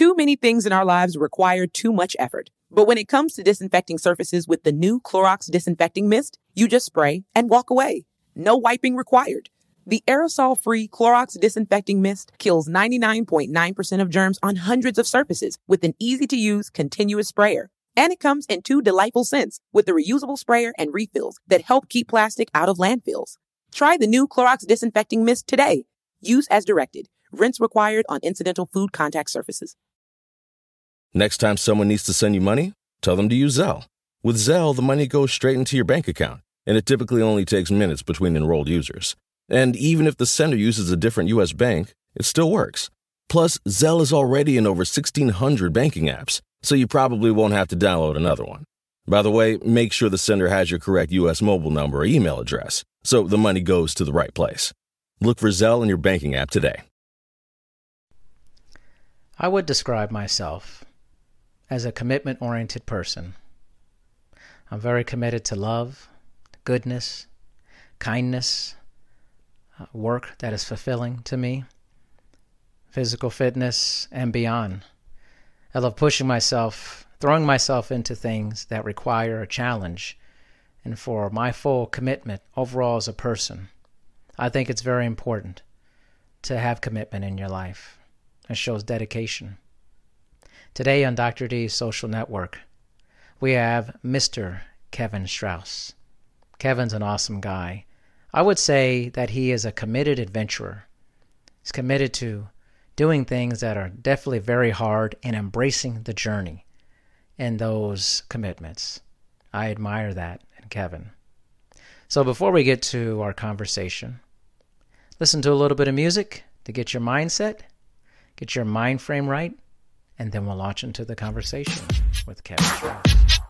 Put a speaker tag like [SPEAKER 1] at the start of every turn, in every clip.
[SPEAKER 1] Too many things in our lives require too much effort. But when it comes to disinfecting surfaces with the new Clorox Disinfecting Mist, you just spray and walk away. No wiping required. The aerosol free Clorox Disinfecting Mist kills 99.9% of germs on hundreds of surfaces with an easy to use continuous sprayer. And it comes in two delightful scents with the reusable sprayer and refills that help keep plastic out of landfills. Try the new Clorox Disinfecting Mist today. Use as directed. Rinse required on incidental food contact surfaces.
[SPEAKER 2] Next time someone needs to send you money, tell them to use Zelle. With Zelle, the money goes straight into your bank account, and it typically only takes minutes between enrolled users. And even if the sender uses a different U.S. bank, it still works. Plus, Zelle is already in over 1,600 banking apps, so you probably won't have to download another one. By the way, make sure the sender has your correct U.S. mobile number or email address so the money goes to the right place. Look for Zelle in your banking app today.
[SPEAKER 3] I would describe myself as a commitment oriented person. I'm very committed to love, goodness, kindness, uh, work that is fulfilling to me, physical fitness, and beyond. I love pushing myself, throwing myself into things that require a challenge, and for my full commitment overall as a person. I think it's very important to have commitment in your life. It shows dedication. Today on Dr. D's social network, we have Mr. Kevin Strauss. Kevin's an awesome guy. I would say that he is a committed adventurer. He's committed to doing things that are definitely very hard and embracing the journey and those commitments. I admire that in Kevin. So before we get to our conversation, listen to a little bit of music to get your mindset, get your mind frame right, and then we'll launch into the conversation with Kevin.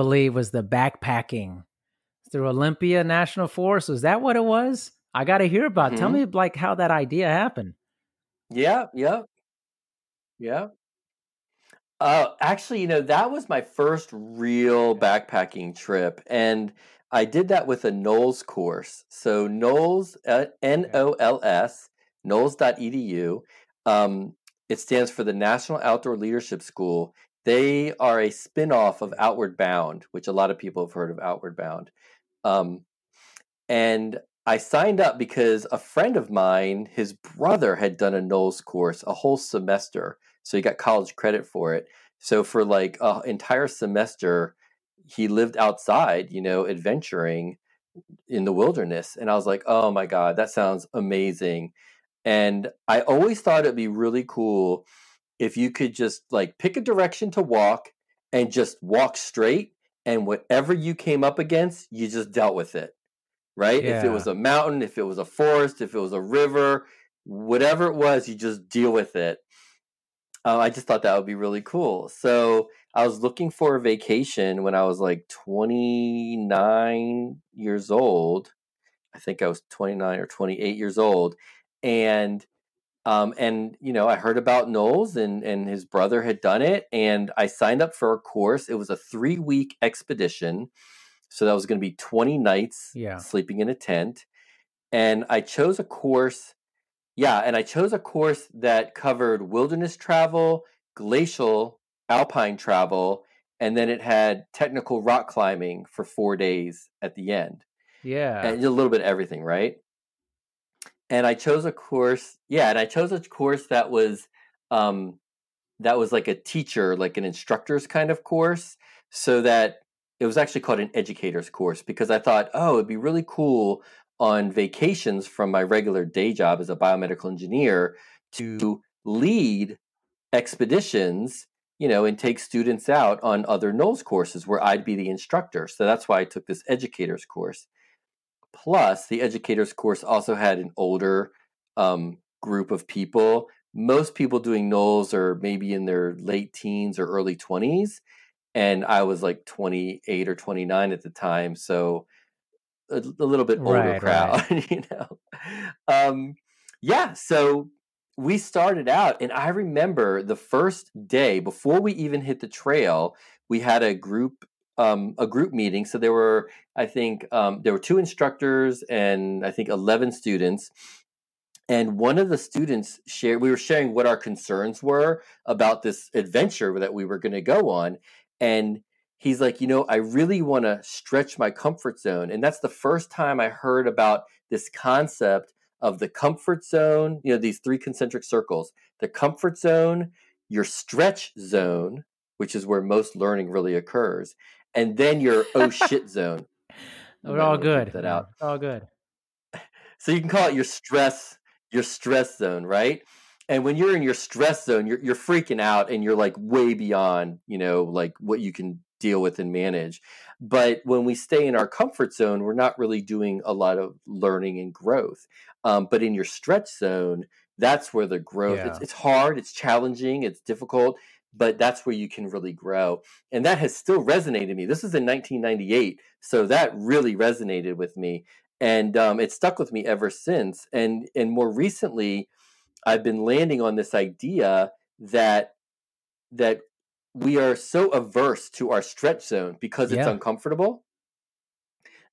[SPEAKER 3] Believe, was the backpacking through Olympia National Forest. Was that what it was? I got to hear about. Mm-hmm. Tell me like how that idea happened.
[SPEAKER 4] Yeah, yeah, yeah. Uh, actually, you know, that was my first real backpacking trip, and I did that with a NOLS course. So NOLS, uh, N O L S, NOLS.edu. Um, it stands for the National Outdoor Leadership School, they are a spin-off of Outward Bound, which a lot of people have heard of Outward Bound. Um, and I signed up because a friend of mine, his brother had done a NOLS course a whole semester. So he got college credit for it. So for like an entire semester, he lived outside, you know, adventuring in the wilderness. And I was like, oh my God, that sounds amazing. And I always thought it'd be really cool if you could just like pick a direction to walk and just walk straight and whatever you came up against you just dealt with it right? Yeah. if it was a mountain if it was a forest if it was a river whatever it was you just deal with it. Uh, i just thought that would be really cool. So i was looking for a vacation when i was like 29 years old. I think i was 29 or 28 years old and um, and you know, I heard about NOLS and and his brother had done it, and I signed up for a course. It was a three week expedition, so that was going to be twenty nights,
[SPEAKER 3] yeah.
[SPEAKER 4] sleeping in a tent. and I chose a course. Yeah, and I chose a course that covered wilderness travel, glacial alpine travel, and then it had technical rock climbing for four days at the end.
[SPEAKER 3] Yeah.
[SPEAKER 4] And a little bit of everything, right? And I chose a course, yeah, and I chose a course that was um that was like a teacher, like an instructor's kind of course, so that it was actually called an educator's course because I thought, oh, it'd be really cool on vacations from my regular day job as a biomedical engineer to lead expeditions you know, and take students out on other NOLS courses where I'd be the instructor. So that's why I took this educator's course. Plus, the educator's course also had an older um, group of people. Most people doing NOLS are maybe in their late teens or early 20s. And I was like 28 or 29 at the time. So a, a little bit older
[SPEAKER 3] Right,
[SPEAKER 4] crowd, you know. Um, yeah. So we started out and i remember the first day before we even hit the trail we had a group um, a group meeting. So there were i think um, there were two instructors and i think 11 students. And one of the students shared we were sharing what our concerns were about this adventure that we were going to go on. And he's like you know i really want to stretch my comfort zone. And that's the first time i heard about this concept of the comfort zone, you know, these three concentric circles. The comfort zone, your stretch zone, which is where most learning really occurs, and then your oh shit zone.
[SPEAKER 3] We're all good.
[SPEAKER 4] That
[SPEAKER 3] Yeah,
[SPEAKER 4] out.
[SPEAKER 3] It's all good.
[SPEAKER 4] So you can call it your stress, your stress zone, right? And when you're in your stress zone, you're you're freaking out and you're like way beyond, you know, like what you can deal with and manage. But when we stay in our comfort zone, we're not really doing a lot of learning and growth. Um, but in your stretch zone, that's where the growth. It's, it's hard, it's challenging, it's difficult, but that's where you can really grow. And that has still resonated me. This is in 1998, so that really resonated with me, and um, it stuck with me ever since. And and more recently, I've been landing on this idea that that we are so averse to our stretch zone because it's
[SPEAKER 3] Yeah.
[SPEAKER 4] uncomfortable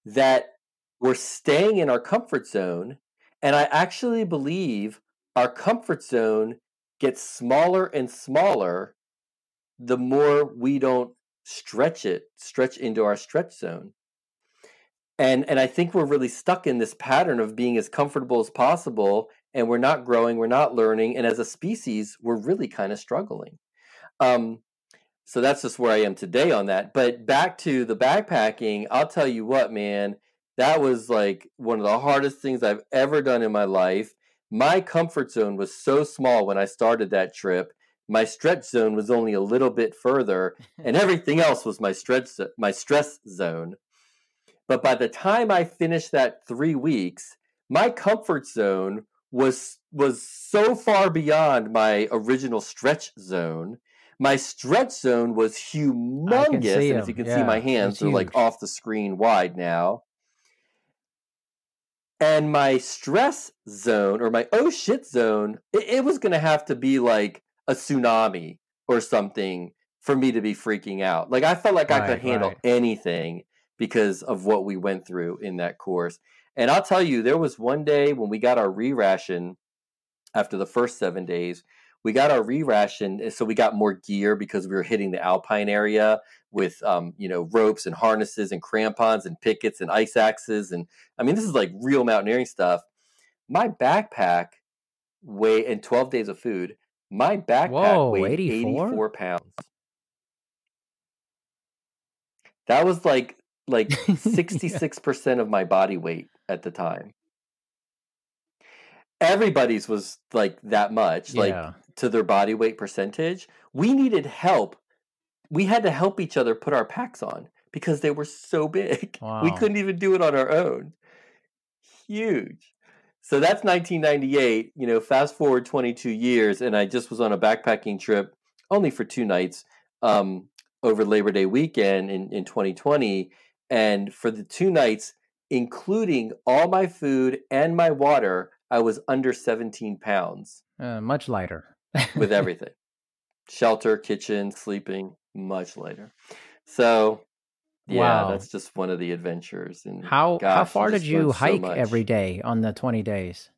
[SPEAKER 4] that we're staying in our comfort zone and i actually believe our comfort zone gets smaller and smaller the more we don't stretch it stretch into our stretch zone. And and i think we're really stuck in this pattern of being as comfortable as possible and we're not growing we're not learning and as a species we're really kind of struggling. Um so that's just where i am today on that but back to the backpacking i'll tell you what man that was like one of the hardest things i've ever done in my life. My comfort zone was so small when i started that trip my stretch zone was only a little bit further and everything else was my stretch my stress zone. But by the time i finished that 3 weeks my comfort zone was was so far beyond my original stretch zone. My stretch zone was humongous and if you can see my hands they're like off the screen wide now. And my stress zone or my oh shit zone it, it was going to have to be like a tsunami or something for me to be freaking out. Like i felt like i could handle
[SPEAKER 3] right.
[SPEAKER 4] anything because of what we went through in that course. And i'll tell you there was one day when we got our re-ration after the first seven days we got our re-ration so we got more gear because we were hitting the alpine area with um, you know ropes and harnesses and crampons and pickets and ice axes and i mean this is like real mountaineering stuff. My backpack weigh and 12 days of food my backpack
[SPEAKER 3] Whoa,
[SPEAKER 4] weighed
[SPEAKER 3] 84?
[SPEAKER 4] 84 pounds. That was like like 66% of my body weight at the time. Everybody's was like that much like to their body weight percentage. We needed help. We had to help each other put our packs on because they were so big. We couldn't even do it on our own. Huge so that's 1998 you know fast forward 22 years and i just was on a backpacking trip only for two nights um, over labor day weekend in, in 2020 and for the two nights including all my food and my water i was under 17 pounds
[SPEAKER 3] Uh, much lighter.
[SPEAKER 4] with everything shelter kitchen sleeping much lighter. so yeah,
[SPEAKER 3] Wow.
[SPEAKER 4] that's just one of the adventures. And
[SPEAKER 3] How
[SPEAKER 4] gosh,
[SPEAKER 3] how far did you
[SPEAKER 4] learn so
[SPEAKER 3] hike every day on the 20 days?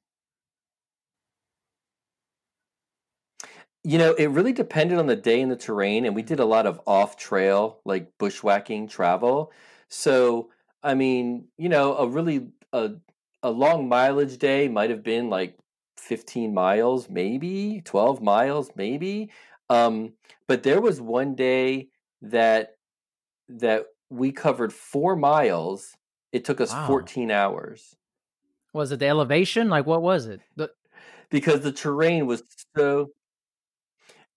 [SPEAKER 4] You know, it really depended on the day and the terrain, and we did a lot of off trail, like bushwhacking travel. So, I mean, you know, a really a a long mileage day might have been like 15 miles, maybe 12 miles, maybe. Um, but there was one day that that we covered four miles. It took us
[SPEAKER 3] Wow.
[SPEAKER 4] 14 hours
[SPEAKER 3] Was it the elevation? Like what was it? The,
[SPEAKER 4] because the terrain was so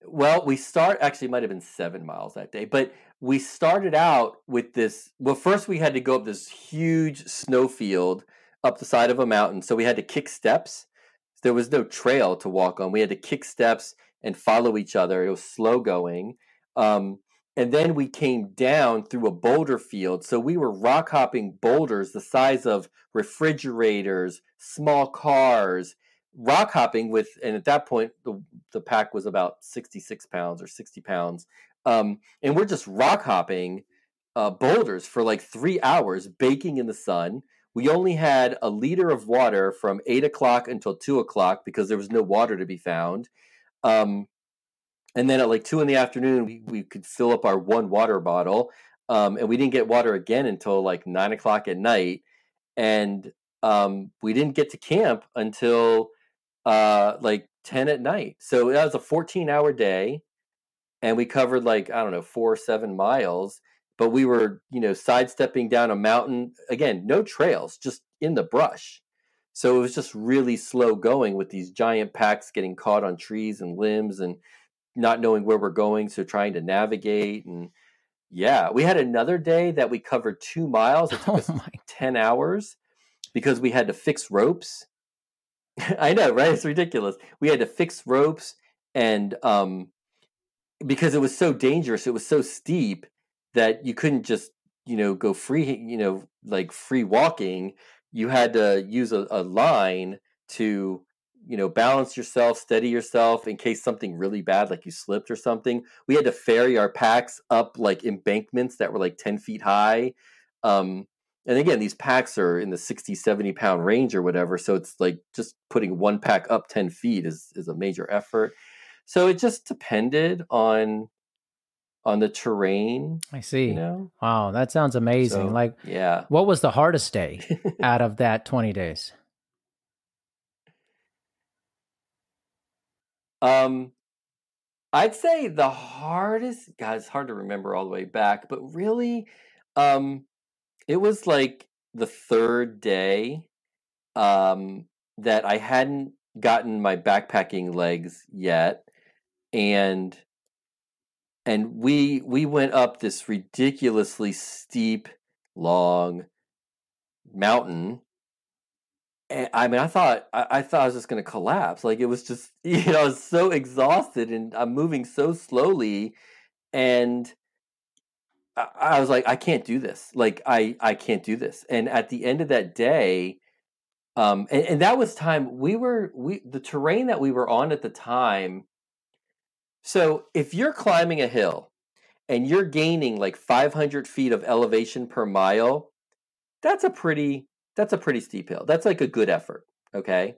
[SPEAKER 4] Well, we start actually it might have been seven miles that day, but we started out with this. Well, first we had to go up this huge snowfield up the side of a mountain, so we had to kick steps. There was no trail to walk on. We had to kick steps and follow each other. It was slow going. Um, and then we came down through a boulder field. So we were rock hopping boulders the size of refrigerators, small cars, rock hopping with, and at that point, the, the pack was about 66 pounds or 60 pounds. Um, and we're just rock hopping uh, boulders for like three hours, baking in the sun. We only had a liter of water from eight o'clock until two o'clock because there was no water to be found. Um, and then at like two in the afternoon, we, we could fill up our one water bottle. Um, and we didn't get water again until like nine o'clock at night. And um, we didn't get to camp until uh, like 10 at night. So that was a 14 hour day. And we covered like, I don't know, four or seven miles. But we were, you know, sidestepping down a mountain. Again, no trails, just in the brush. So it was just really slow going with these giant packs getting caught on trees and limbs and not knowing where we're going. So trying to navigate. And yeah, we had another day that we covered two miles. It took
[SPEAKER 3] oh
[SPEAKER 4] us
[SPEAKER 3] my
[SPEAKER 4] 10 hours because we had to fix ropes. I know, right? It's ridiculous. We had to fix ropes and um because it was so dangerous, it was so steep that you couldn't just, you know, go free, you know, like free walking. You had to use a, a line to, you know, balance yourself, steady yourself in case something really bad, like you slipped or something. We had to ferry our packs up like embankments that were like 10 feet high. Um, and again, these packs are in the 60, 70 pound range or whatever. So it's like just putting one pack up 10 feet is, is a major effort. So it just depended on on the terrain,
[SPEAKER 3] I see.
[SPEAKER 4] you know.
[SPEAKER 3] Wow, that sounds amazing.
[SPEAKER 4] So,
[SPEAKER 3] like
[SPEAKER 4] yeah.
[SPEAKER 3] what was the hardest day out of that 20 days?
[SPEAKER 4] Um I'd say the hardest God, it's hard to remember all the way back, but really, um, it was like the third day um that I hadn't gotten my backpacking legs yet. And and we we went up this ridiculously steep, long mountain. And I mean, I thought I, I thought I was just going to collapse. Like it was just, you know, I was so exhausted and I'm moving so slowly, and I, I was like, I can't do this. Like I I can't do this. And at the end of that day, um, and, and that was time we were we the terrain that we were on at the time. So if you're climbing a hill and you're gaining like 500 feet of elevation per mile, that's a pretty that's a pretty steep hill. That's like a good effort. Okay.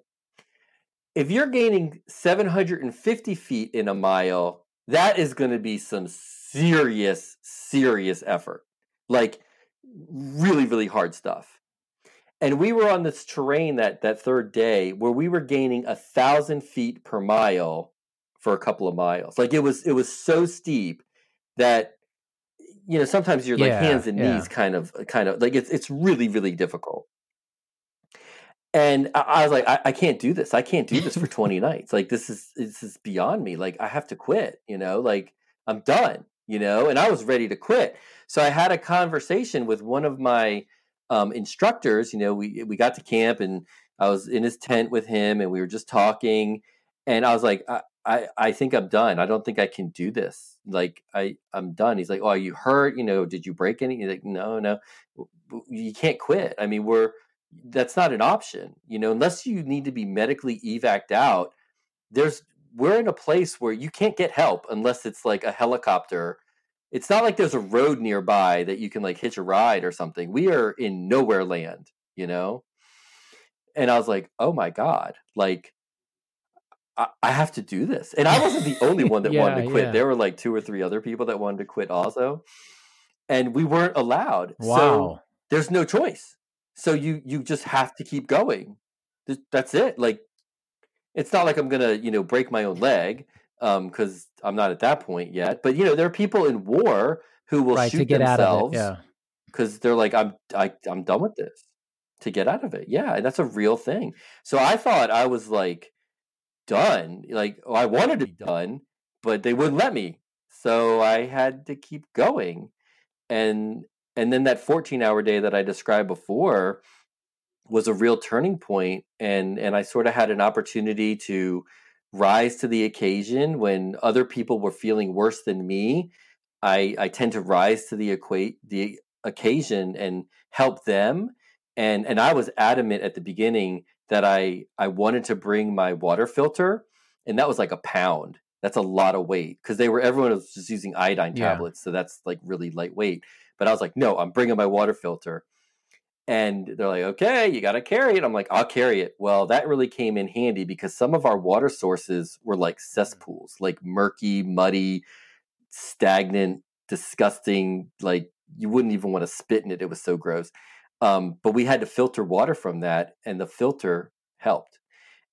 [SPEAKER 4] If you're gaining 750 feet in a mile, that is going to be some serious, serious effort. Like really, really hard stuff. And we were on this terrain that that third day where we were gaining a thousand feet per mile for a couple of miles. Like it was it was so steep that you know sometimes you're like hands and
[SPEAKER 3] yeah.
[SPEAKER 4] knees kind of kind of like it's it's really really difficult. And I, I was like, I, I can't do this. I can't do this for 20 nights. Like this is this is beyond me. Like I have to quit, you know, like I'm done, you know, and I was ready to quit. So I had a conversation with one of my um, instructors. You know, we we got to camp and I was in his tent with him and we were just talking. And I was like, I, I, I think I'm done. I don't think I can do this. Like I, I'm done. He's like, Oh, are you hurt? You know, did you break any? He's like, No, no, you can't quit. I mean, we're that's not an option. You know, unless you need to be medically evac'd out. There's we're in a place where you can't get help unless it's like a helicopter it's not like there's a road nearby that you can like hitch a ride or something. We are in nowhere land, you know? And I was like, oh my God, like I, I have to do this. And I wasn't the only one that
[SPEAKER 3] Yeah,
[SPEAKER 4] wanted to quit.
[SPEAKER 3] yeah.
[SPEAKER 4] There were like two or three other people that wanted to quit also. And we weren't allowed. So
[SPEAKER 3] Wow.
[SPEAKER 4] there's no choice. So you you just have to keep going. That's it. Like it's not like I'm gonna you know break my own leg um, because I'm not at that point yet. But you know there are people in war who will
[SPEAKER 3] right
[SPEAKER 4] shoot
[SPEAKER 3] to get out of
[SPEAKER 4] themselves
[SPEAKER 3] it. Yeah.
[SPEAKER 4] because they're like I'm I, I'm done with this to get out of it. Yeah, that's a real thing. So I thought I was like done. Like oh, I wanted to be done, but they wouldn't let me. So I had to keep going. And and then that 14 hour day that I described before was a real turning point and and I sort of had an opportunity to rise to the occasion when other people were feeling worse than me. I I tend to rise to the equate the occasion and help them and and I was adamant at the beginning that I I wanted to bring my water filter and that was like a pound. That's a lot of weight because they were everyone was just using iodine
[SPEAKER 3] Yeah.
[SPEAKER 4] tablets, so that's like really lightweight. But I was like, no, I'm bringing my water filter. And they're like, okay, you got to carry it. I'm like, I'll carry it. Well, that really came in handy because some of our water sources were like cesspools, like murky, muddy, stagnant, disgusting. Like you wouldn't even want to spit in it. It was so gross. Um, but we had to filter water from that, and the filter helped.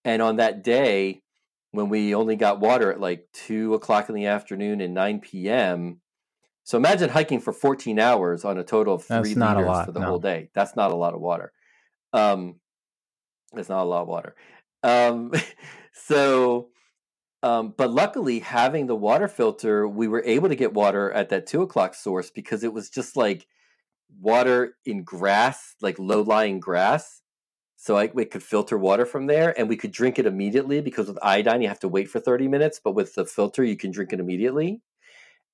[SPEAKER 4] And on that day, when we only got water at like two o'clock in the afternoon and 9 p.m., so imagine hiking for 14 hours on a total of
[SPEAKER 3] That's
[SPEAKER 4] three liters
[SPEAKER 3] lot,
[SPEAKER 4] for the
[SPEAKER 3] no.
[SPEAKER 4] whole day. That's not a lot of water. Um, it's not a lot of water. Um, so, um, but luckily, having the water filter, we were able to get water at that two o'clock source because it was just like water in grass, like low lying grass. So I, we could filter water from there and we could drink it immediately because with iodine, you have to wait for 30 minutes, but with the filter, you can drink it immediately.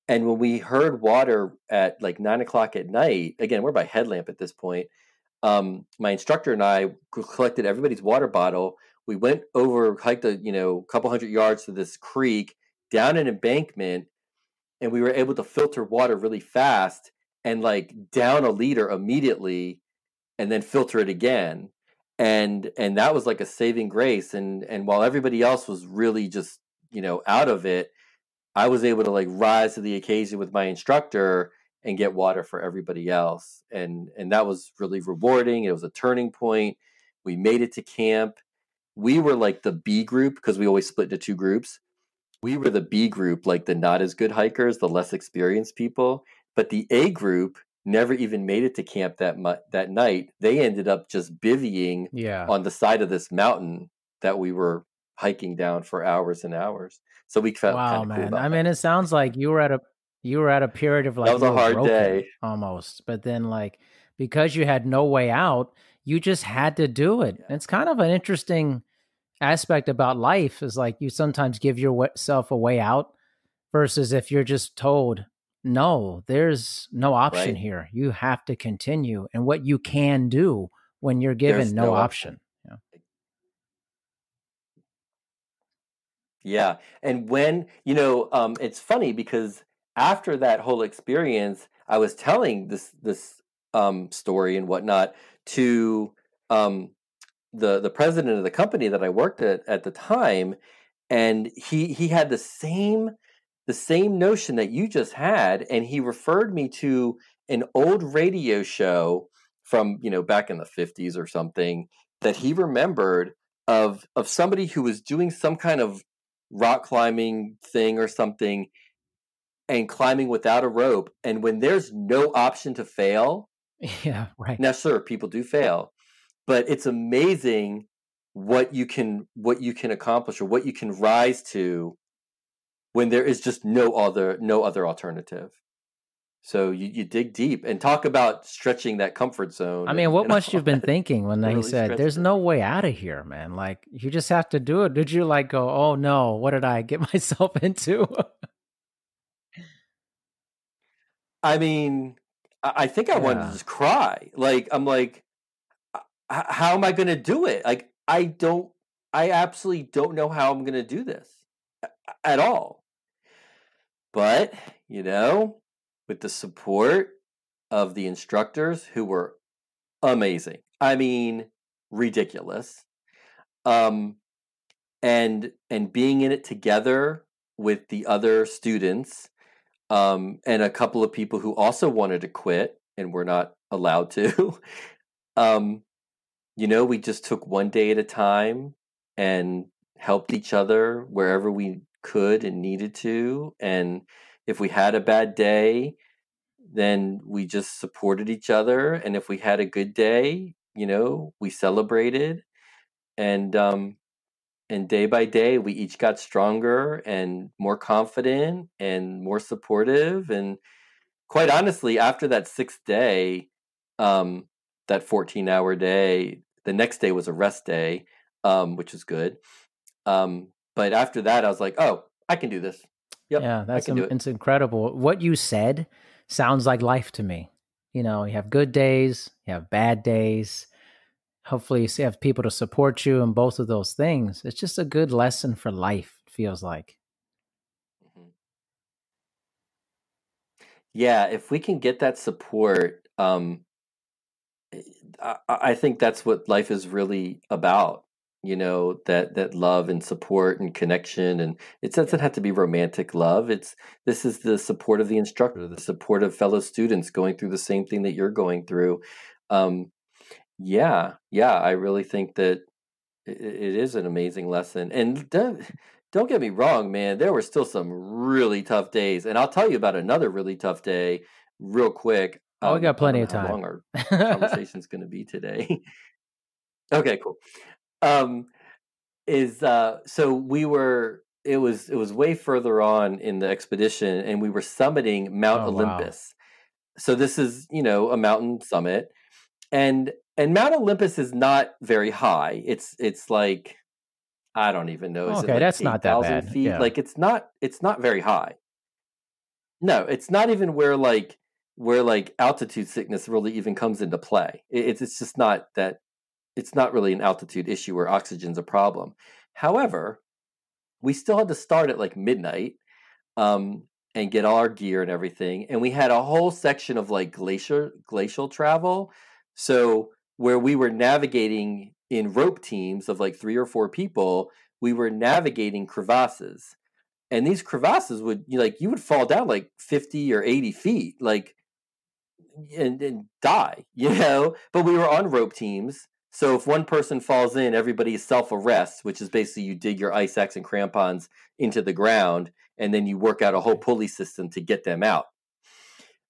[SPEAKER 4] And when we heard water at like nine o'clock at night, again, we're by headlamp at this point. Um, my instructor and I collected everybody's water bottle. We went over, hiked a you know couple hundred yards to this creek, down an embankment, and we were able to filter water really fast and like down a liter immediately, and then filter it again. And and that was like a saving grace. And and while everybody else was really just you know out of it, I was able to like rise to the occasion with my instructor and get water for everybody else. And and that was really rewarding. It was a turning point. We made it to camp. We were like the B group because we always split into two groups. We were the B group, like the not as good hikers, the less experienced people. But the A group never even made it to camp that mu- that night. They ended up just bivvying
[SPEAKER 3] Yeah.
[SPEAKER 4] on the side of this mountain that we were hiking down for hours and hours. So we felt
[SPEAKER 3] Wow,
[SPEAKER 4] kind of cool
[SPEAKER 3] man.
[SPEAKER 4] about
[SPEAKER 3] I
[SPEAKER 4] that.
[SPEAKER 3] mean, it sounds like you were at a you were at a period of like
[SPEAKER 4] that was a hard day.
[SPEAKER 3] almost, but then like because you had no way out, you just had to do it.
[SPEAKER 4] Yeah.
[SPEAKER 3] It's kind of an interesting aspect about life is like you sometimes give yourself a way out versus if you're just told no there's no option
[SPEAKER 4] Right.
[SPEAKER 3] here you have to continue and what you can do when you're given no,
[SPEAKER 4] no
[SPEAKER 3] option.
[SPEAKER 4] option. Yeah. And when, you know, um, it's funny because after that whole experience, I was telling this this um story and whatnot to um the the president of the company that I worked at at the time, and he he had the same the same notion that you just had, and he referred me to an old radio show from you know back in the 50s or something that he remembered of of somebody who was doing some kind of rock climbing thing or something and climbing without a rope and when there's no option to fail
[SPEAKER 3] yeah right.
[SPEAKER 4] Now sure people do fail but it's amazing what you can what you can accomplish or what you can rise to when there is just no other no other alternative so you, you dig deep and talk about stretching that comfort zone
[SPEAKER 3] I mean,
[SPEAKER 4] and-
[SPEAKER 3] what
[SPEAKER 4] and
[SPEAKER 3] must you've been thinking when he
[SPEAKER 4] Really
[SPEAKER 3] said, "There's
[SPEAKER 4] it.
[SPEAKER 3] no way out of here, man"? Like you just have to do it. Did you like go, "Oh no, what did I get myself into"?
[SPEAKER 4] I mean, I think I wanted to just cry. Like I'm like, how am I going to do it? Like I don't, I absolutely don't know how I'm going to do this at all. But you know, with the support of the instructors who were amazing. I mean, ridiculous. Um, and and being in it together with the other students um, and a couple of people who also wanted to quit and were not allowed to. um, you know, we just took one day at a time and helped each other wherever we could and needed to. And if we had a bad day, then we just supported each other. And if we had a good day, you know, we celebrated. And um, and day by day we each got stronger and more confident and more supportive and quite honestly after that sixth day um, that 14 hour day the next day was a rest day um, which was good um, but after that i was like oh i can do this
[SPEAKER 3] yep, yeah that's it. it's incredible what you said sounds like life to me you know you have good days you have bad days hopefully you have people to support you in both of those things. It's just a good lesson for life, feels like. Mm-hmm.
[SPEAKER 4] Yeah, if we can get that support, um, eh, I, I think that's what life is really about. You know that that love and support and connection, and it doesn't have to be romantic love. It's this is the support of the instructor, the support of fellow students going through the same thing that you're going through. Um, yeah, yeah, I really think that it, it is an amazing lesson. And don't, don't get me wrong, man, there were still some really tough days. And I'll tell you about another really tough day real quick.
[SPEAKER 3] Oh, we got plenty of time. How long
[SPEAKER 4] our conversation's going to be today? okay, cool. Um, is uh, so we were. It was it was way further on in the expedition, and we were summiting Mount oh, Olympus. Wow. So this is you know a mountain summit, and and Mount Olympus is not very high. It's it's like I don't even know.
[SPEAKER 3] Is okay, like that's 8, not that bad.
[SPEAKER 4] Feet?
[SPEAKER 3] Yeah.
[SPEAKER 4] Like it's not it's not very high. No, it's not even where like where like altitude sickness really even comes into play. It's it's just not that it's not really an altitude issue where oxygen's a problem. However, we still had to start at like midnight um, and get all our gear and everything, and we had a whole section of like glacier glacial travel. So where we were navigating in rope teams of like three or four people, we were navigating crevasses. And these crevasses would you like you would fall down like 50 or 80 feet, like and, and die, you know? But we were on rope teams. So if one person falls in, everybody self arrests, which is basically you dig your ice axe and crampons into the ground and then you work out a whole pulley system to get them out.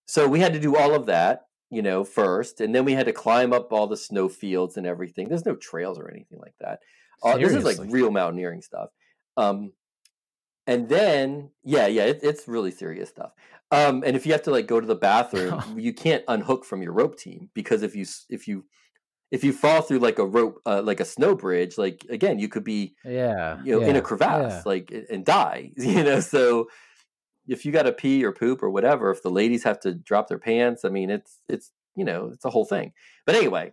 [SPEAKER 4] So we had to do all of that you know, first, and then we had to climb up all the snow fields and everything. There's no trails or anything like that. Uh, this is like real mountaineering stuff. Um, and then, yeah, yeah, it, it's really serious stuff. Um, and if you have to like go to the bathroom, you can't unhook from your rope team because if you if you if you fall through like a rope uh, like a snow bridge, like again, you could be
[SPEAKER 3] yeah,
[SPEAKER 4] you know,
[SPEAKER 3] yeah,
[SPEAKER 4] in a crevasse, yeah. like and die. You know, so if you got to pee or poop or whatever, if the ladies have to drop their pants, I mean, it's it's you know it's a whole thing. But anyway,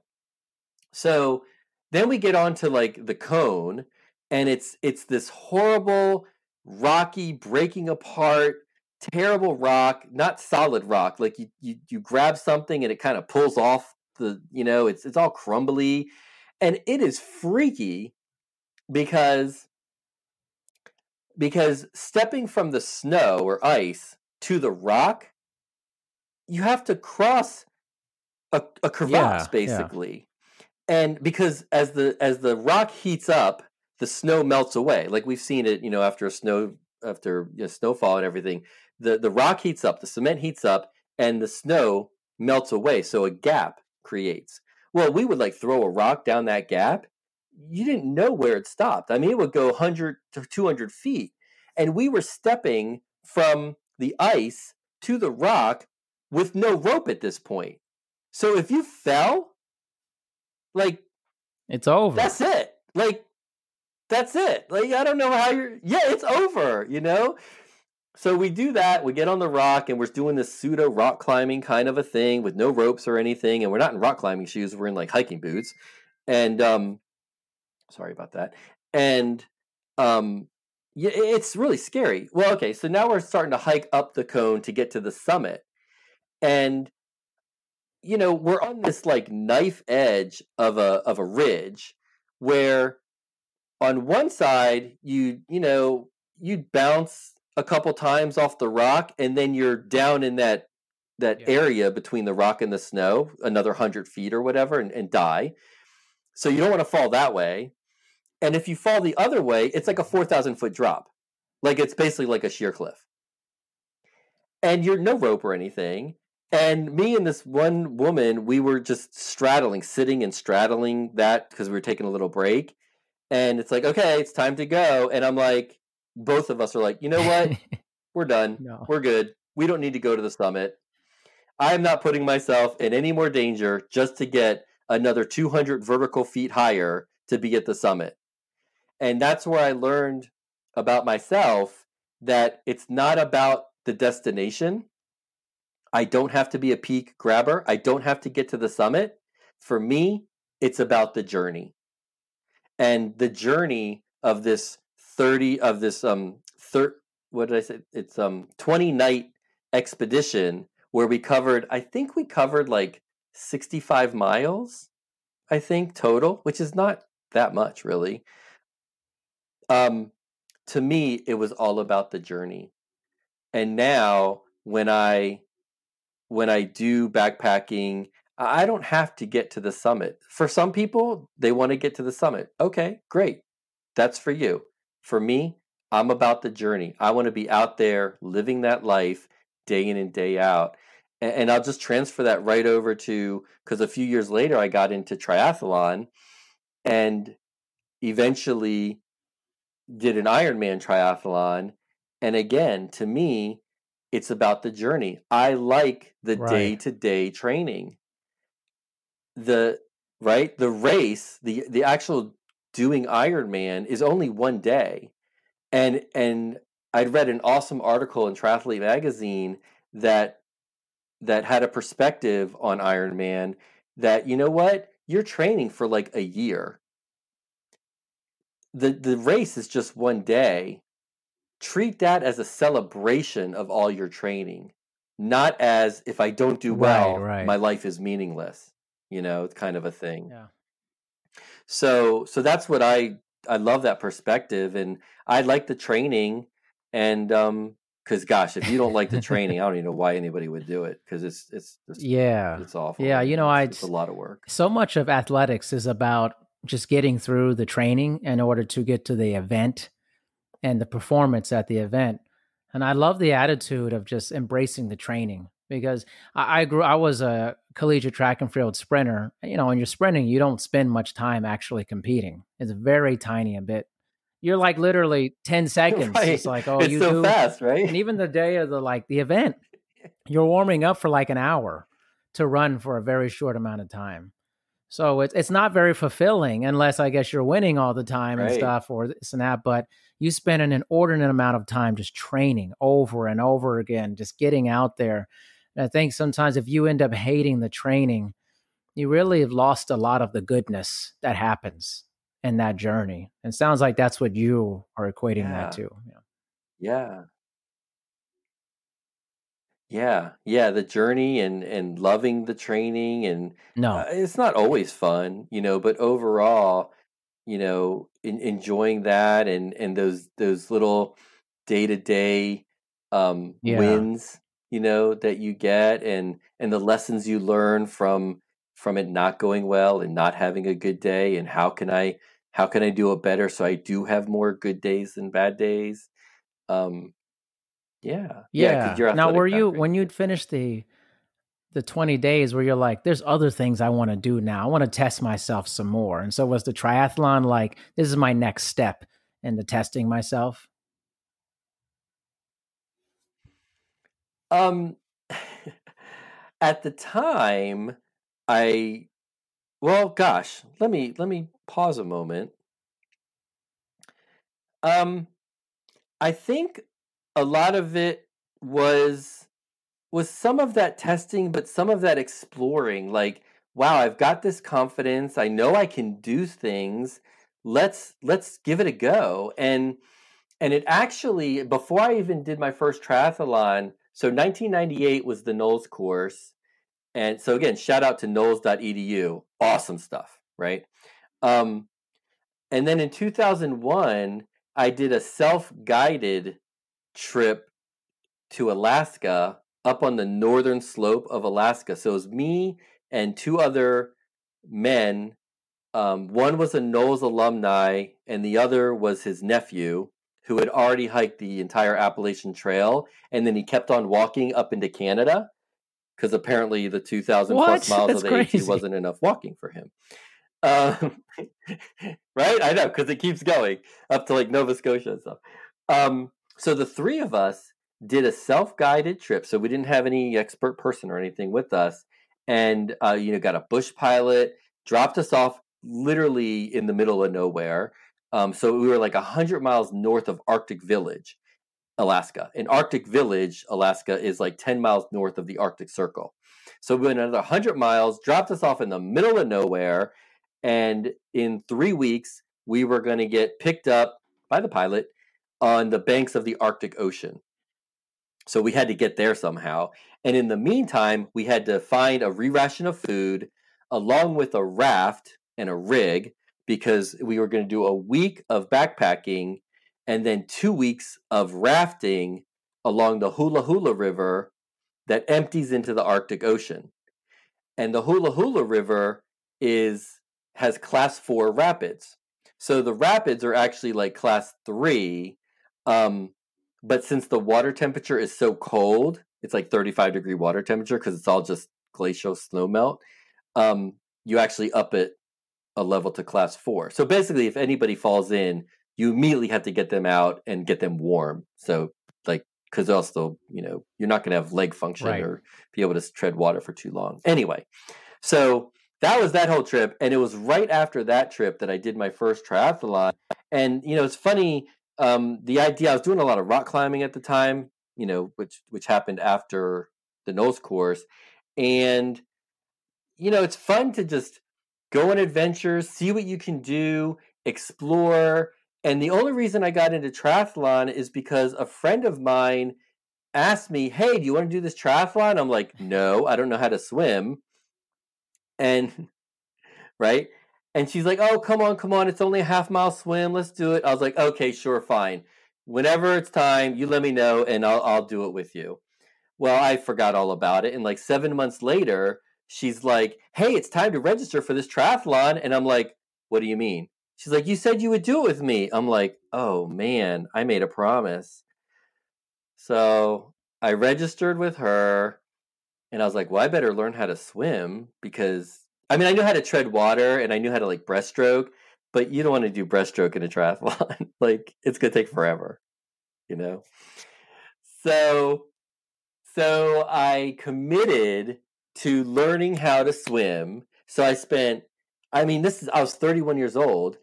[SPEAKER 4] so then we get on to like the cone, and it's it's this horrible, rocky, breaking apart, terrible rock, not solid rock. Like you you you grab something and it kind of pulls off the you know it's it's all crumbly, and it is freaky because because stepping from the snow or ice to the rock, you have to cross a, a crevasse yeah, basically. Yeah. And because as the as the rock heats up, the snow melts away. Like we've seen it, you know, after a snow after you know, snowfall and everything, the the rock heats up, the cement heats up, and the snow melts away. So a gap creates. Well, we would like throw a rock down that gap, you didn't know where it stopped. I mean, it would go 100 to 200 feet. And we were stepping from the ice to the rock with no rope at this point. So if you fell, like,
[SPEAKER 3] it's over.
[SPEAKER 4] That's it. Like, that's it. Like, I don't know how you're, yeah, it's over, you know? So we do that. We get on the rock and we're doing this pseudo rock climbing kind of a thing with no ropes or anything. And we're not in rock climbing shoes. We're in like hiking boots. And um, Sorry about that. And um, yeah, it's really scary. Well, okay, so now we're starting to hike up the cone to get to the summit. and you know we're on this like knife edge of a of a ridge where on one side you you know you'd bounce a couple times off the rock and then you're down in that that yeah. area between the rock and the snow another 100 feet or whatever and, and die. So you don't want to fall that way and if you fall the other way it's like a 4000 foot drop. Like it's basically like a sheer cliff. And you're no rope or anything and me and this one woman we were just straddling sitting and straddling that because we were taking a little break and it's like okay it's time to go and i'm like both of us are like you know what? We're done. No. we're good. We don't need to go to the summit. I'm not putting myself in any more danger just to get another 200 vertical feet higher to be at the summit. And that's where i learned about myself that it's not about the destination. I don't have to be a peak grabber. I don't have to get to the summit. For me it's about the journey. And the journey of this 30 of this um thir- what did I say? It's um 20 night expedition where we covered I think we covered like 65 miles I think total, which is not that much really. Um to me it was all about the journey. And now when I when I do backpacking I don't have to get to the summit. For some people, they want to get to the summit. Okay, great. That's for you. For me, I'm about the journey. I want to be out there living that life day in and day out. And, I'll just transfer that right over to because a few years later, I got into triathlon and eventually did an Ironman triathlon. And again, to me, it's about the journey. I like the day to day training the right the race the the actual doing Ironman is only one day, and and I'd read an awesome article in Triathlete magazine that that had a perspective on Ironman that you know what you're training for like a year. The the race is just one day. Treat that as a celebration of all your training, not as if I don't do well, right, right. my life is meaningless you know, kind of a thing.
[SPEAKER 3] Yeah.
[SPEAKER 4] So so that's what I I love that perspective and I like the training and um because gosh, if you don't like the training, I don't even know why anybody would do it because it's it's just,
[SPEAKER 3] yeah,
[SPEAKER 4] it's awful.
[SPEAKER 3] Yeah, you know,
[SPEAKER 4] it's,
[SPEAKER 3] I
[SPEAKER 4] it's a lot of work.
[SPEAKER 3] So much of athletics is about just getting through the training in order to get to the event and the performance at the event. And I love the attitude of just embracing the training because I, I, grew I was a collegiate track and field sprinter. You know, when you're sprinting, you don't spend much time actually competing. It's very tiny a bit. You're like literally 10 seconds. Right. It's like, oh,
[SPEAKER 4] it's
[SPEAKER 3] you
[SPEAKER 4] so
[SPEAKER 3] do.
[SPEAKER 4] fast, right?
[SPEAKER 3] And even the day of the like the event, you're warming up for like an hour to run for a very short amount of time. So it's it's not very fulfilling unless I guess you're winning all the time right. and stuff or this and that. But you spend an inordinate amount of time just training over and over again, just getting out there and I think sometimes if you end up hating the training, you really have lost a lot of the goodness that happens in that journey. And sounds like that's what you are equating yeah. that to.
[SPEAKER 4] Yeah. yeah. Yeah, yeah, the journey and and loving the training and
[SPEAKER 3] no,
[SPEAKER 4] uh, it's not always fun, you know, but overall, you know, in, enjoying that and and those those little day to day um yeah. wins you know that you get and and the lessons you learn from from it not going well and not having a good day and how can i how can i do it better so i do have more good days than bad days? Um yeah
[SPEAKER 3] yeah, yeah. now were you when you'd finished the the 20 days where you're like there's other things i want to do now. I want to test myself some more. And so was the triathlon like this is my next step into testing myself
[SPEAKER 4] Um, at the time, I well, gosh, let me let me pause a moment. Um, I think a lot of it was was some of that testing, but some of that exploring. Like, wow, I've got this confidence. I know I can do things. Let's let's give it a go. And and it actually before I even did my first triathlon So 1998 was the NOLS course. And so again, shout out to nols.edu. Awesome stuff, right? Um, and then in 2001, I did a self guided trip to Alaska up on the northern slope of Alaska. So it was me and two other men. Um, one was a NOLS alumni, and the other was his nephew, who had already hiked the entire Appalachian Trail. And then he kept on walking up into Canada because apparently the 2,000 plus miles That's of the crazy. AT wasn't enough walking for him. Um, right? I know because it keeps going up to like Nova Scotia and stuff. Um, so the three of us did a self-guided trip, so we didn't have any expert person or anything with us, and uh, you know got a bush pilot, dropped us off literally in the middle of nowhere. Um, so we were like hundred miles north of Arctic Village, Alaska. And Arctic Village, Alaska, is like ten miles north of the Arctic Circle. So we went another hundred miles, dropped us off in the middle of nowhere, and in three weeks we were going to get picked up by the pilot on the banks of the Arctic Ocean. So we had to get there somehow. And in the meantime, we had to find a re ration of food along with a raft and a rig because we were going to do a week of backpacking and then two weeks of rafting along the Hula Hula River that empties into the Arctic Ocean. And the Hula Hula River is has class four rapids. So the rapids are actually like class three. Um, but since the water temperature is so cold, it's like 35 degree water temperature because it's all just glacial snow melt. Um, you actually up it a level to class four. So basically, if anybody falls in, you immediately have to get them out and get them warm. So like because also you know you're not going to have leg function right. or be able to tread water for too long. Anyway, so that was that whole trip, and it was right after that trip that I did my first triathlon. And you know, it's funny um, the idea I was doing a lot of rock climbing at the time, you know, which which happened after the NOLS course, and you know, it's fun to just go on adventures, see what you can do, explore. And the only reason I got into triathlon is because a friend of mine asked me, "Hey, do you want to do this triathlon?" I'm like, "No, I don't know how to swim." And right? And she's like, "Oh, come on, come on! It's only a half mile swim. Let's do it." I was like, "Okay, sure, fine. Whenever it's time, you let me know, and I'll I'll do it with you." Well, I forgot all about it, and like seven months later, she's like, "Hey, it's time to register for this triathlon," and I'm like, "What do you mean?" She's like, "You said you would do it with me." I'm like, "Oh man, I made a promise." So I registered with her, and I was like, "Well, I better learn how to swim because I mean, I knew how to tread water and I knew how to like breaststroke, but you don't want to do breaststroke in a triathlon. like it's to take forever, you know? So, so I committed to learning how to swim. So I spent, I mean, this is, I was 31 years old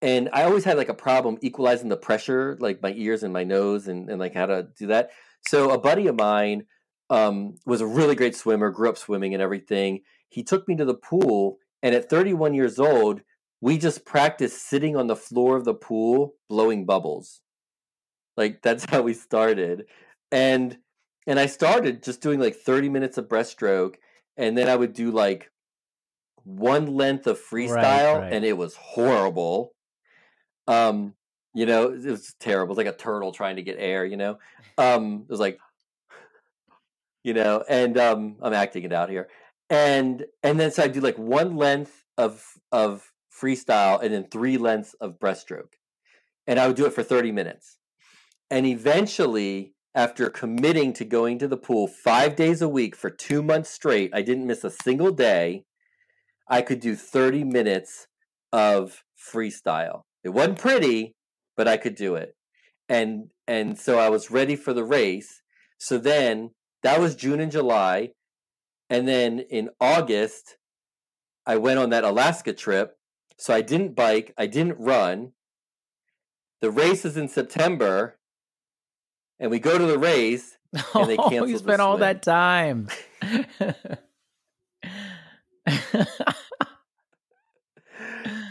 [SPEAKER 4] and I always had like a problem equalizing the pressure, like my ears and my nose and, and like how to do that. So a buddy of mine um, was a really great swimmer, grew up swimming and everything he took me to the pool and at 31 years old we just practiced sitting on the floor of the pool blowing bubbles like that's how we started and and i started just doing like 30 minutes of breaststroke and then i would do like one length of freestyle right, right. and it was horrible um you know it was terrible it was like a turtle trying to get air you know um it was like you know and um i'm acting it out here and and then so I do like one length of of freestyle and then three lengths of breaststroke, and I would do it for thirty minutes, and eventually. After committing to going to the pool five days a week for two months straight, I didn't miss a single day. I could do 30 minutes of freestyle. It wasn't pretty, but I could do it. And and so I was ready for the race. So then that was June and July. And then in August, I went on that Alaska trip. So I didn't bike, I didn't run. The race is in September, and we go to the race, and they oh, cancel. Oh,
[SPEAKER 3] you spent all that time.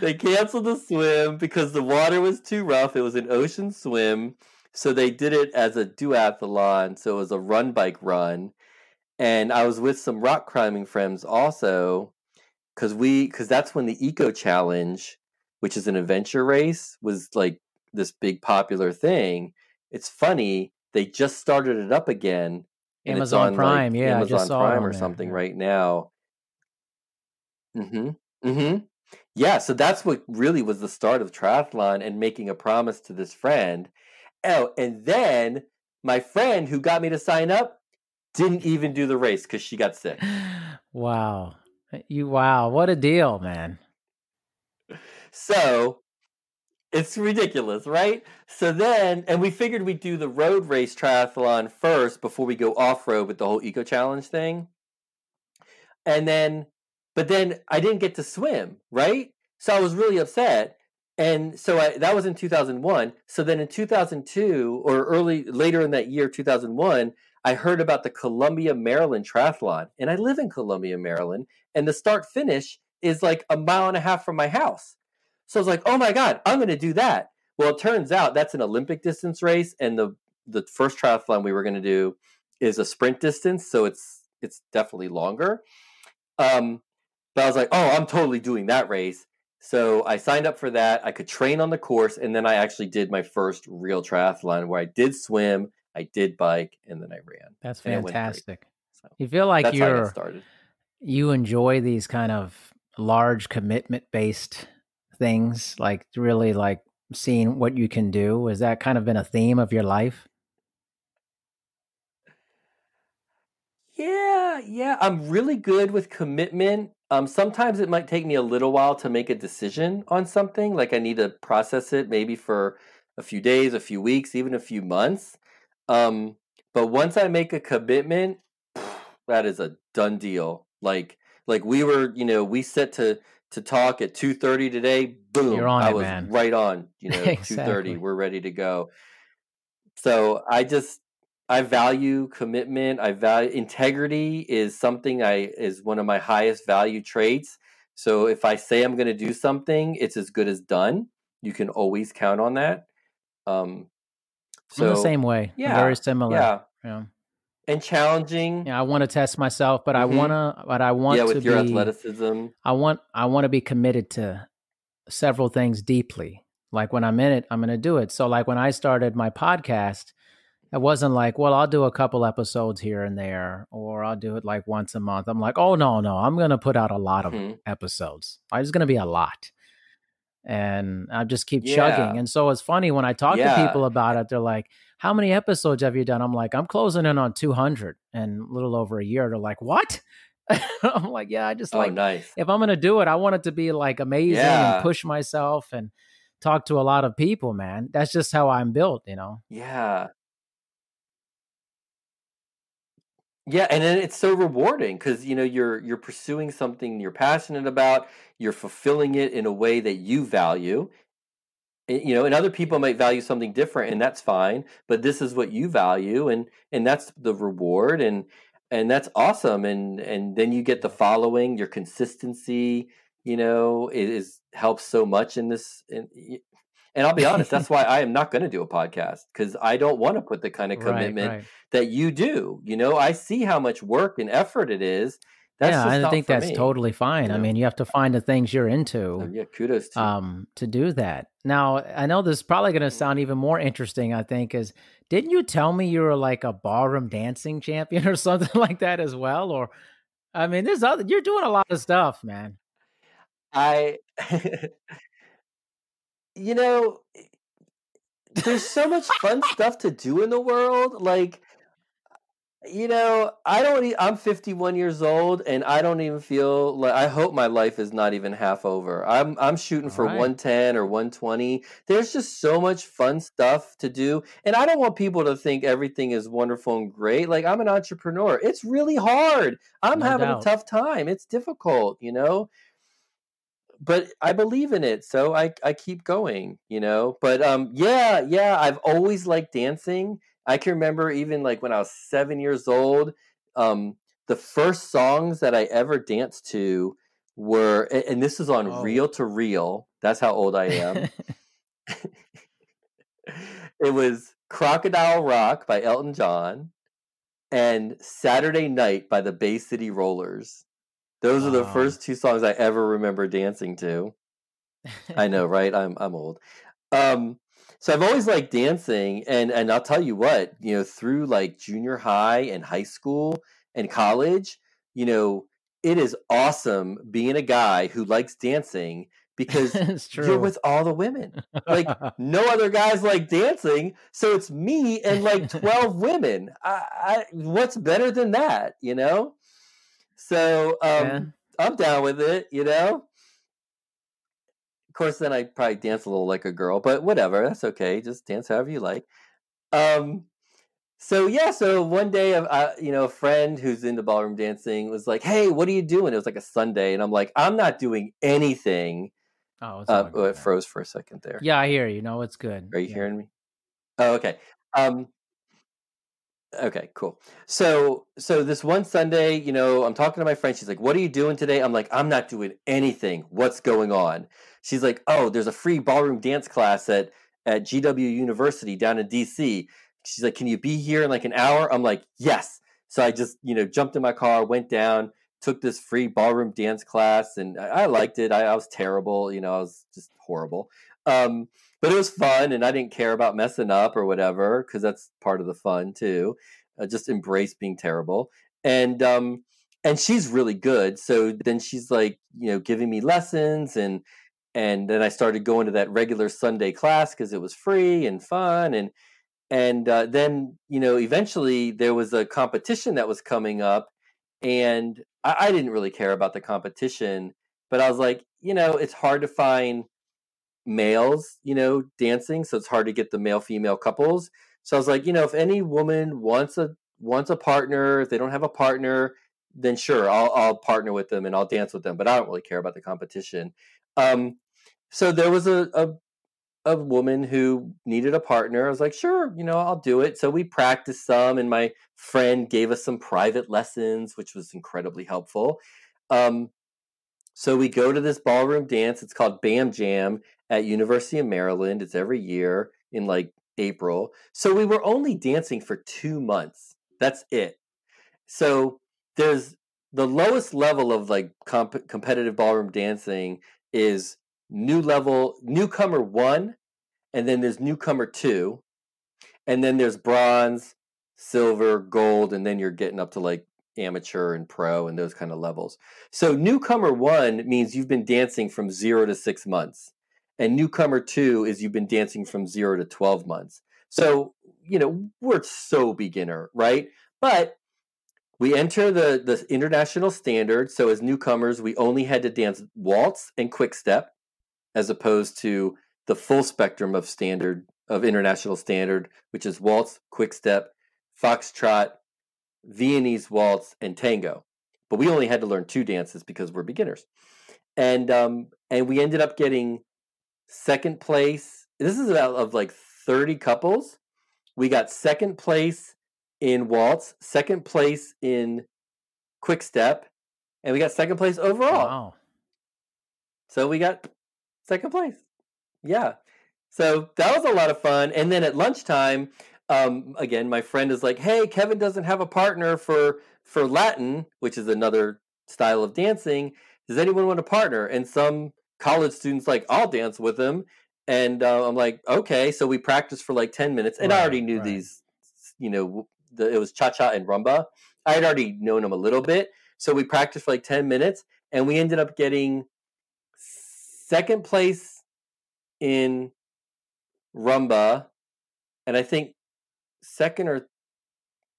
[SPEAKER 4] they canceled the swim because the water was too rough. It was an ocean swim. so they did it as a duathlon. So it was a run bike run, and I was with some rock climbing friends also, because we because that's when the Eco Challenge, which is an adventure race, was like this big popular thing. It's funny they just started it up again.
[SPEAKER 3] Amazon
[SPEAKER 4] on,
[SPEAKER 3] Prime,
[SPEAKER 4] like,
[SPEAKER 3] yeah,
[SPEAKER 4] Amazon Prime or something
[SPEAKER 3] yeah.
[SPEAKER 4] right now. Mm-hmm. Mm-hmm. Yeah, so that's what really was the start of triathlon and making a promise to this friend. Oh, and then my friend who got me to sign up didn't even do the race because she got sick.
[SPEAKER 3] wow. You wow, what a deal, man.
[SPEAKER 4] So it's ridiculous, right? So then, and we figured we'd do the road race triathlon first before we go off road with the whole eco challenge thing. And then, but then I didn't get to swim, right? So I was really upset. And so I, that was in 2001. So then in 2002 or early, later in that year, 2001, I heard about the Columbia, Maryland triathlon. And I live in Columbia, Maryland. And the start finish is like a mile and a half from my house. So I was like, oh my God, I'm going to do that. Well, it turns out that's an Olympic distance race. And the, the first triathlon we were going to do is a sprint distance. So it's, it's definitely longer. Um, but I was like, oh, I'm totally doing that race. So I signed up for that. I could train on the course. And then I actually did my first real triathlon where I did swim, I did bike, and then I ran.
[SPEAKER 3] That's
[SPEAKER 4] And it went great.
[SPEAKER 3] fantastic.
[SPEAKER 4] So
[SPEAKER 3] You feel like
[SPEAKER 4] that's how I got
[SPEAKER 3] you're you enjoy these kind of large commitment based things, like really like seeing what you can do. Has that kind of been a theme of your life?
[SPEAKER 4] Yeah, yeah. I'm really good with commitment. Um, sometimes it might take me a little while to make a decision on something. Like I need to process it maybe for a few days, a few weeks, even a few months. Um, but once I make a commitment, that is a done deal. Like like we were, you know, we set to to talk at 2:30 today. Boom.
[SPEAKER 3] You're on
[SPEAKER 4] I
[SPEAKER 3] it,
[SPEAKER 4] was
[SPEAKER 3] man.
[SPEAKER 4] right on, you know, 2:30. We're ready to go. So I just I value commitment. I value integrity is something I is one of my highest value traits. So if I say I'm going to do something, it's as good as done. You can always count on that. Um, so
[SPEAKER 3] I'm the same way.
[SPEAKER 4] yeah,
[SPEAKER 3] Very similar.
[SPEAKER 4] yeah,
[SPEAKER 3] Yeah.
[SPEAKER 4] And challenging.
[SPEAKER 3] Yeah, I want to test myself, but I
[SPEAKER 4] Mhm.
[SPEAKER 3] wanna but I want
[SPEAKER 4] yeah,
[SPEAKER 3] to
[SPEAKER 4] with your
[SPEAKER 3] be
[SPEAKER 4] athleticism.
[SPEAKER 3] I want I want to be committed to several things deeply. Like when I'm in it, I'm going to do it. So like when I started my podcast, it wasn't like, well, I'll do a couple episodes here and there or I'll do it like once a month. I'm like, "Oh no, no. I'm going to put out a lot of
[SPEAKER 4] Mhm.
[SPEAKER 3] episodes. It's going to be a lot." And I just keep
[SPEAKER 4] Yeah.
[SPEAKER 3] chugging. And so it's funny when I talk to people about it, they're like, "How many episodes have you done?" I'm like, "I'm closing in on 200 and a little over a year." They're like, "What?" I'm like, "Yeah, I just
[SPEAKER 4] Oh,
[SPEAKER 3] like
[SPEAKER 4] nice.
[SPEAKER 3] if I'm going to do it, I want it to be like amazing
[SPEAKER 4] Yeah.
[SPEAKER 3] and push myself and talk to a lot of people, man. That's just how I'm built, you know.
[SPEAKER 4] Yeah. Yeah, and then it's so rewarding because you know you're you're pursuing something you're passionate about, you're fulfilling it in a way that you value. And, you know, and other people might value something different, and that's fine. But this is what you value, and and that's the reward, and and that's awesome. And and then you get the following, your consistency. You know, is helps so much in this. In, and I'll be honest, that's why I am not going to do a podcast because I don't want to put the kind of commitment
[SPEAKER 3] Right, right.
[SPEAKER 4] that you do. You know, I see how much work and effort it is. That's
[SPEAKER 3] yeah,
[SPEAKER 4] just
[SPEAKER 3] I think that's
[SPEAKER 4] me,
[SPEAKER 3] totally fine.
[SPEAKER 4] you
[SPEAKER 3] I mean, you have to find the things you're into
[SPEAKER 4] yeah, kudos to
[SPEAKER 3] um, to do that. Now, I know this is probably going to sound even more interesting. I think is didn't you tell me you were like a ballroom dancing champion or something like that as well? Or I mean, there's other. You're doing a lot of stuff, man.
[SPEAKER 4] I, you know, eh, there's so much fun stuff to do in the world. Like, you know, I don't. I'm 51 years old, and I don't even feel like. I hope my life is not even half over. I'm I'm shooting for
[SPEAKER 3] right.
[SPEAKER 4] 110 or 120. There's just so much fun stuff to do, and I don't want people to think everything is wonderful and great. Like I'm an entrepreneur. It's really hard. I'm
[SPEAKER 3] No
[SPEAKER 4] having
[SPEAKER 3] doubt.
[SPEAKER 4] a tough time. It's difficult, you know but I believe in it, so I I keep going, you know. But um, yeah, yeah, I've always liked dancing. I can remember even like when I was seven years old, um, the first songs that I ever danced to were, and this is on
[SPEAKER 3] Oh.
[SPEAKER 4] Reel to Reel. That's how old I am. it was Crocodile Rock by Elton John and Saturday Night by the Bay City Rollers. Those are the first two songs I ever remember dancing to. I know, right? I'm I'm old. Um, so I've always liked dancing, and and I'll tell you what, you know, through like junior high and high school and college, you know, it is awesome being a guy who likes dancing because
[SPEAKER 3] it's true.
[SPEAKER 4] you're with all the women. Like no other guys like dancing, so it's me and like twelve women. I, I what's better than that, you know? So um,
[SPEAKER 3] Yeah.
[SPEAKER 4] I'm down with it, you know. Of course, then I probably dance a little like a girl, but whatever, that's okay. Just dance however you like. Um, so yeah, so one day, uh, you know, a friend who's into ballroom dancing was like, "Hey, what are you doing?" It was like a Sunday, and I'm like, "I'm not doing anything."
[SPEAKER 3] oh, it's
[SPEAKER 4] Uh, oh, it froze for a second there.
[SPEAKER 3] Yeah, I hear you. No, it's good.
[SPEAKER 4] Are you
[SPEAKER 3] Yeah.
[SPEAKER 4] hearing me? Oh, okay. Um, okay, cool. So, so this one Sunday, you know, I'm talking to my friend. She's like, "What are you doing today?" I'm like, "I'm not doing anything. What's going on?" She's like, "Oh, there's a free ballroom dance class at at GW University down in DC." She's like, "Can you be here in like an hour?" I'm like, "Yes." So I just, you know, jumped in my car, went down, took this free ballroom dance class, and I, I liked it. I, I was terrible, you know, I was just horrible. Um, but it was fun and i didn't care about messing up or whatever because that's part of the fun too uh, just embrace being terrible and um and she's really good so then she's like you know giving me lessons and and then i started going to that regular sunday class because it was free and fun and and uh, then you know eventually there was a competition that was coming up and I, I didn't really care about the competition but i was like you know it's hard to find males, you know, dancing, so it's hard to get the male female couples. So I was like, you know, if any woman wants a wants a partner, if they don't have a partner, then sure, I'll I'll partner with them and I'll dance with them, but I don't really care about the competition. Um so there was a a, a woman who needed a partner. I was like, sure, you know, I'll do it. So we practiced some and my friend gave us some private lessons, which was incredibly helpful. Um so we go to this ballroom dance. It's called Bam Jam at University of Maryland. It's every year in like April. So we were only dancing for two months. That's it. So there's the lowest level of like comp- competitive ballroom dancing is new level newcomer one, and then there's newcomer two, and then there's bronze, silver, gold, and then you're getting up to like amateur and pro and those kind of levels. So newcomer one means you've been dancing from zero to six months. And newcomer two is you've been dancing from zero to 12 months. So, you know, we're so beginner, right? But we enter the, the international standard. So as newcomers, we only had to dance waltz and quick step, as opposed to the full spectrum of standard of international standard, which is waltz, quick step, foxtrot, Viennese waltz, and tango. But we only had to learn two dances because we're beginners. And um, and we ended up getting second place. This is out of like 30 couples. We got second place in waltz, second place in quick step, and we got second place overall.
[SPEAKER 3] Wow.
[SPEAKER 4] So we got second place. Yeah. So that was a lot of fun. And then at lunchtime, um, again, my friend is like, "Hey, Kevin doesn't have a partner for for Latin, which is another style of dancing. Does anyone want a partner?" And some college students like, "I'll dance with him." And uh, I'm like, "Okay." So we practiced for like ten minutes, and I already knew
[SPEAKER 3] right.
[SPEAKER 4] these. You know, the, it was cha cha and rumba. I had already known them a little bit, so we practiced for like ten minutes, and we ended up getting second place in rumba, and I think second or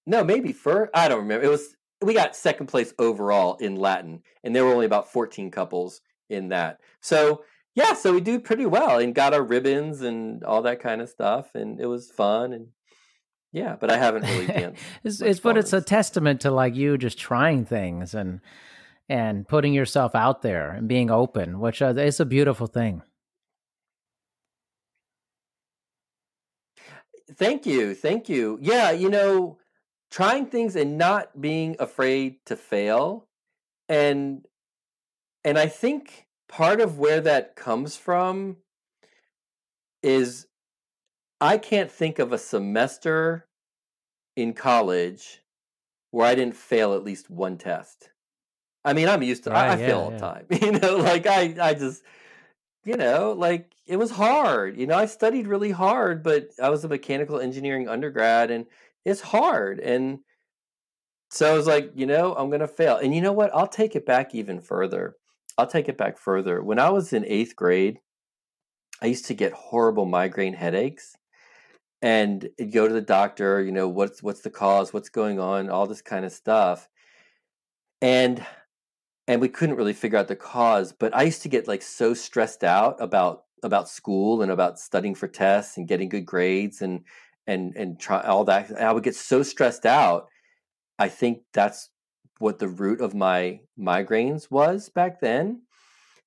[SPEAKER 4] no, maybe first. I don't remember. It was we got second place overall in Latin, and there were only about fourteen couples in that. So yeah, so we do pretty well and got our ribbons and all that kind of stuff, and it was fun and yeah. But I haven't really danced.
[SPEAKER 3] it's, it's but it's a testament to like you just trying things and and putting yourself out there and being open, which uh, is a beautiful thing.
[SPEAKER 4] Thank you. Thank you. Yeah, you know, trying things and not being afraid to fail. And and I think part of where that comes from is I can't think of a semester in college where I didn't fail at least one test. I mean, I'm used to I, I
[SPEAKER 3] Right,
[SPEAKER 4] fail all the
[SPEAKER 3] yeah.
[SPEAKER 4] time. You know, like I I just you know, like it was hard. You know, I studied really hard, but I was a mechanical engineering undergrad and it's hard. And so I was like, you know, I'm going to fail. And you know what? I'll take it back even further. I'll take it back further. When I was in eighth grade, I used to get horrible migraine headaches and go to the doctor, you know, what's what's the cause, what's going on, all this kind of stuff. And and we couldn't really figure out the cause, but I used to get like so stressed out about about school and about studying for tests and getting good grades and and and try all that. And I would get so stressed out. I think that's what the root of my migraines was back then.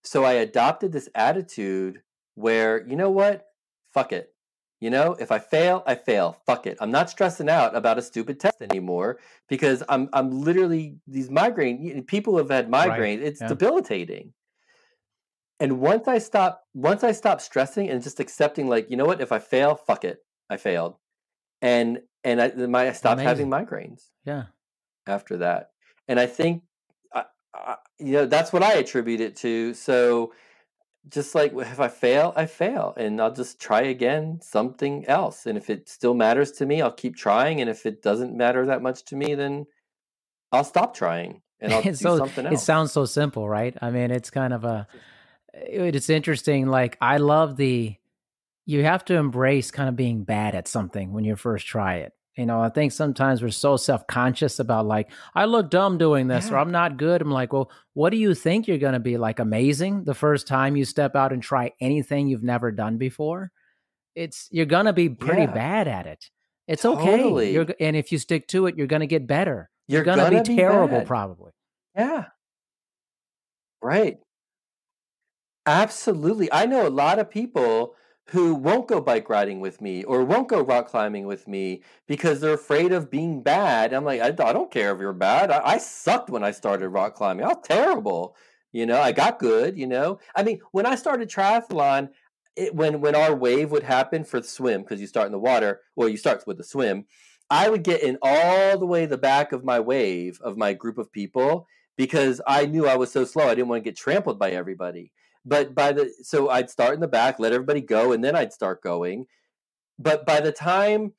[SPEAKER 4] So I adopted this attitude where, you know what? Fuck it. You know, if I fail, I fail. Fuck it. I'm not stressing out about a stupid test anymore because I'm I'm literally these migraine people have had
[SPEAKER 3] Right.
[SPEAKER 4] migraine. It's
[SPEAKER 3] Yeah.
[SPEAKER 4] debilitating. And once I stop once I stop stressing and just accepting like, you know what, if I fail, fuck it. I failed. And and I my I stopped having migraines
[SPEAKER 3] Yeah.
[SPEAKER 4] after that. And I think, I, I, you know, that's what I attribute it to. So just like if I fail, I fail, and I'll just try again something else. And if it still matters to me, I'll keep trying. And if it doesn't matter that much to me, then I'll stop trying and I'll do
[SPEAKER 3] so
[SPEAKER 4] something
[SPEAKER 3] it sounds so simple, right? I mean, it's kind of a it's interesting like I love the you have to embrace kind of being bad at something when you first try it. You know, I think sometimes we're so self-conscious about like I look dumb doing this or I'm not good. I'm like, "Well, what do you think you're going to be like amazing the first time you step out and try anything you've never done before?" It's you're going to be pretty
[SPEAKER 4] Yeah.
[SPEAKER 3] bad at it. It's okay. You're and if you stick to it, you're going to get better.
[SPEAKER 4] You're
[SPEAKER 3] going to
[SPEAKER 4] gonna
[SPEAKER 3] be
[SPEAKER 4] be
[SPEAKER 3] terrible
[SPEAKER 4] bad.
[SPEAKER 3] probably.
[SPEAKER 4] Yeah. Right. Absolutely. I know a lot of people who won't go bike riding with me or won't go rock climbing with me because they're afraid of being bad. I'm like, I, I don't care if you're bad. I, I sucked when I started rock climbing. I was terrible. You know, I got good, you know. I mean, when I started triathlon, it, when when our wave would happen for the swim, because you start in the water, well, you start with the swim, I would get in all the way the back of my wave of my group of people because I knew I was so slow. I didn't want to get trampled by everybody. But by the so I'd start in the back, let everybody go, and then I'd start going. But by the time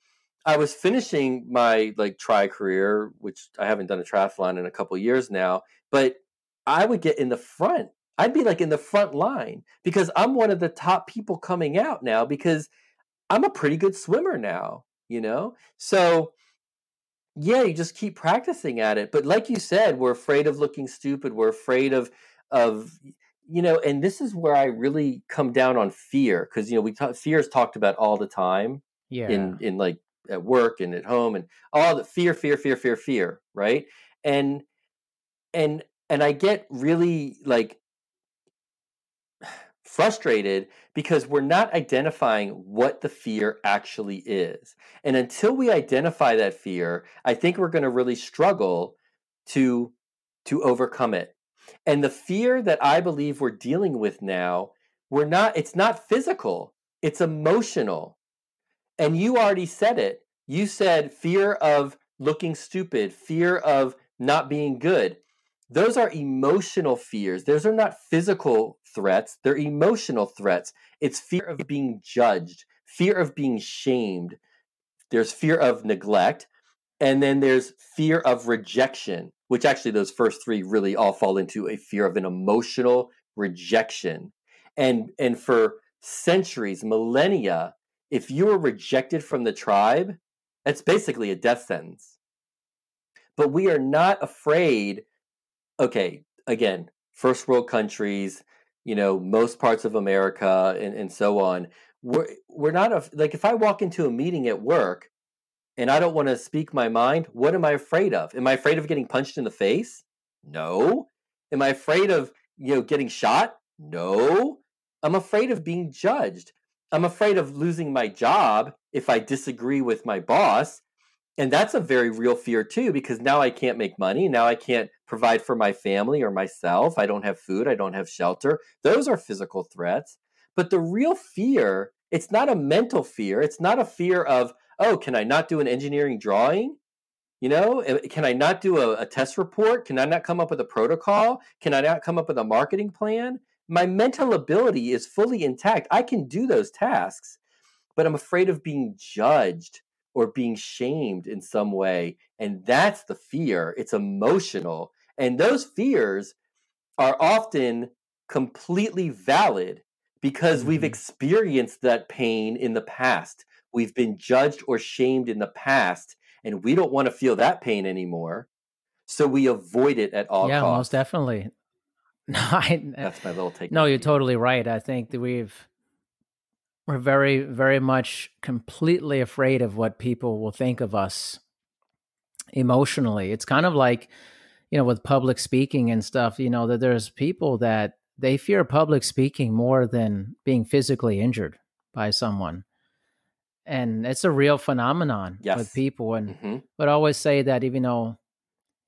[SPEAKER 4] I was finishing my like tri career, which I haven't done a triathlon in a couple years now, but I would get in the front. I'd be like in the front line because I'm one of the top people coming out now because I'm a pretty good swimmer now, you know? So yeah, you just keep practicing at it. But like you said, we're afraid of looking stupid. We're afraid of of you know, and this is where I really come down on fear because you know we talk, fear is talked about all the time
[SPEAKER 3] Yeah.
[SPEAKER 4] in in like at work and at home and all the fear, fear, fear, fear, fear, right? And and and I get really like frustrated because we're not identifying what the fear actually is. And until we identify that fear, I think we're going to really struggle to to overcome it. And the fear that I believe we're dealing with now, we're not it's not physical, it's emotional. And you already said it. You said fear of looking stupid, fear of not being good. Those are emotional fears. Those are not physical threats, they're emotional threats. It's fear of being judged, fear of being shamed. There's fear of neglect, and then there's fear of rejection, which actually those first three really all fall into a fear of an emotional rejection. And and for centuries, millennia, if you were rejected from the tribe, that's basically a death sentence. But we are not afraid. Okay, again, first world countries, you know, most parts of America and, and so on. We're we're not af- like if I walk into a meeting at work and I don't want to speak my mind, what am I afraid of? Am I afraid of getting punched in the face? No. Am I afraid of, you know, getting shot? No. I'm afraid of being judged. I'm afraid of losing my job if I disagree with my boss. And that's a very real fear too, because now I can't make money. Now I can't provide for my family or myself. I don't have food. I don't have shelter. Those are physical threats. But the real fear It's not a mental fear. It's not a fear of, oh, can I not do an engineering drawing? You know, eh, can I not do a, a test report? Can I not come up with a protocol? Can I not come up with a marketing plan? My mental ability is fully intact. I can do those tasks, but I'm afraid of being judged or being shamed in some way. And that's the fear. It's emotional. And those fears are often completely valid because we've
[SPEAKER 3] Mhm.
[SPEAKER 4] experienced that pain in the past. We've been judged or shamed in the past, and we don't want to feel that pain anymore. So we avoid it at all
[SPEAKER 3] yeah, most definitely. No, I,
[SPEAKER 4] That's my little take.
[SPEAKER 3] no, you're
[SPEAKER 4] fear.
[SPEAKER 3] totally right. I think that we've we're very, very much completely afraid of what people will think of us emotionally. It's kind of like, you know, with public speaking and stuff, you know, that there's people that they fear public speaking more than being physically injured by someone. And it's a real phenomenon
[SPEAKER 4] Yes.
[SPEAKER 3] with people. And
[SPEAKER 4] Mhm.
[SPEAKER 3] but I always say that even though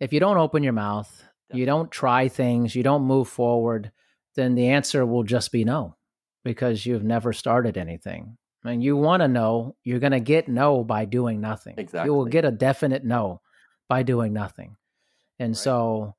[SPEAKER 3] if you don't open your mouth, you don't try things, you don't move forward, then the answer will just be no because you've never started anything. And you want to know, you're going to get no by doing nothing. exactly You will get a definite no by doing nothing. And
[SPEAKER 4] Right.
[SPEAKER 3] so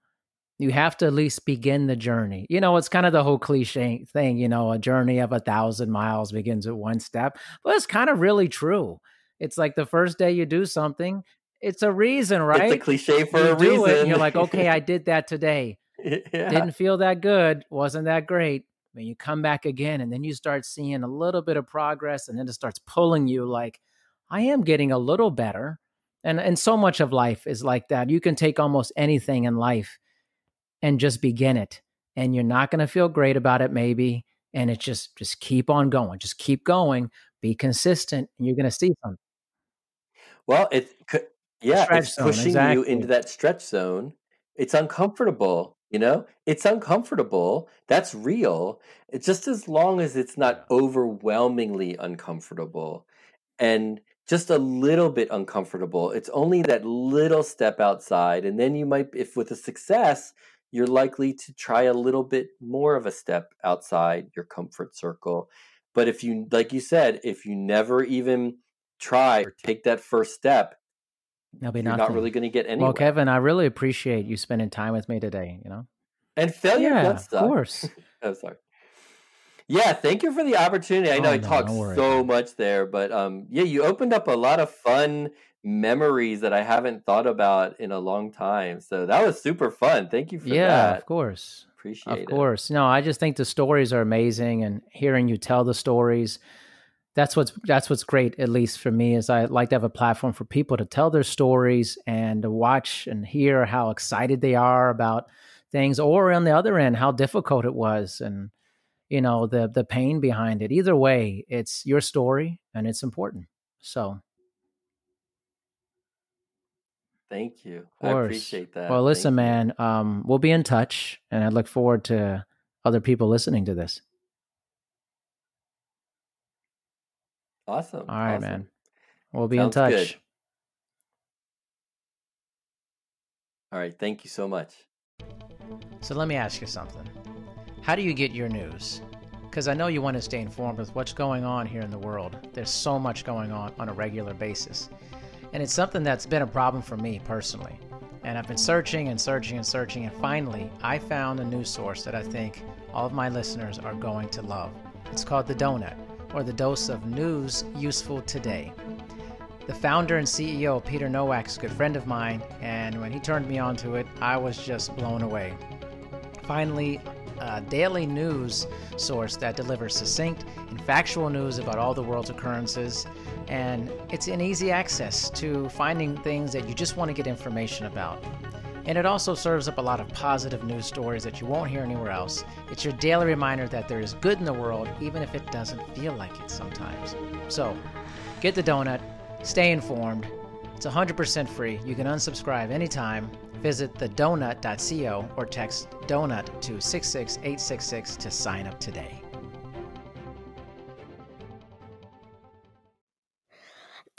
[SPEAKER 3] you have to at least begin the journey. You know, it's kind of the whole cliche thing, you know, a journey of a thousand miles begins with one step. But it's kind of really true. It's like the first day you do something, it's a reason, right?
[SPEAKER 4] It's a cliche for
[SPEAKER 3] you
[SPEAKER 4] a
[SPEAKER 3] do
[SPEAKER 4] reason.
[SPEAKER 3] it and you're like, okay, I did that today.
[SPEAKER 4] yeah.
[SPEAKER 3] Didn't feel that good, wasn't that great. Then you come back again and then you start seeing a little bit of progress and then it starts pulling you like, I am getting a little better. And and so much of life is like that. You can take almost anything in life and just begin it. And you're not going to feel great about it maybe. And it's just just keep on going. Just keep going. Be consistent and you're going to see something.
[SPEAKER 4] Well, it could, yeah, it's
[SPEAKER 3] zone,
[SPEAKER 4] pushing you into that stretch zone. It's uncomfortable, you know? It's uncomfortable. That's real. It's just as long as it's not overwhelmingly uncomfortable and just a little bit uncomfortable. It's only that little step outside. And then you might, if with a success, you're likely to try a little bit more of a step outside your comfort circle. But if you, like you said, if you never even try or take that first step,
[SPEAKER 3] There'll be
[SPEAKER 4] you're
[SPEAKER 3] nothing.
[SPEAKER 4] not really going to get anywhere.
[SPEAKER 3] well, Kevin, I really appreciate you spending time with me today, you know?
[SPEAKER 4] and failure
[SPEAKER 3] yeah,
[SPEAKER 4] does
[SPEAKER 3] of course.
[SPEAKER 4] oh, sorry. Yeah, thank you for the opportunity. I know
[SPEAKER 3] Oh,
[SPEAKER 4] I
[SPEAKER 3] no,
[SPEAKER 4] talked so much there, but um, yeah, you opened up a lot of fun memories that I haven't thought about in a long time. So that was super fun. Thank you for
[SPEAKER 3] Yeah,
[SPEAKER 4] that.
[SPEAKER 3] of course.
[SPEAKER 4] Appreciate
[SPEAKER 3] Of
[SPEAKER 4] it.
[SPEAKER 3] Of course. No, I just think the stories are amazing and hearing you tell the stories. That's what's that's what's great, at least for me, is I like to have a platform for people to tell their stories and to watch and hear how excited they are about things, or on the other end, how difficult it was and you know, the the pain behind it. Either way, it's your story and it's important. So
[SPEAKER 4] Thank you.
[SPEAKER 3] Of
[SPEAKER 4] I appreciate that.
[SPEAKER 3] Well, listen,
[SPEAKER 4] you.
[SPEAKER 3] man, um, we'll be in touch, and I look forward to other people listening to this.
[SPEAKER 4] Awesome.
[SPEAKER 3] All right,
[SPEAKER 4] awesome.
[SPEAKER 3] man. We'll be
[SPEAKER 4] Sounds
[SPEAKER 3] in touch.
[SPEAKER 4] good. All right. Thank you so much.
[SPEAKER 3] So let me ask you something. How do you get your news? Because I know you want to stay informed with what's going on here in the world. There's so much going on on a regular basis. And it's something that's been a problem for me personally. And I've been searching and searching and searching, and finally, I found a news source that I think all of my listeners are going to love. It's called The Donut, or the dose of news useful today. The founder and CEO, Peter Nowak, is a good friend of mine, and when he turned me on to it, I was just blown away. Finally, a daily news source that delivers succinct and factual news about all the world's occurrences, and it's in easy access to finding things that you just want to get information about. And it also serves up a lot of positive news stories that you won't hear anywhere else. It's your daily reminder that there is good in the world, even if it doesn't feel like it sometimes. So, get the donut, stay informed. It's 100% free. You can unsubscribe anytime. Visit thedonut.co or text donut to 66866 to sign up today.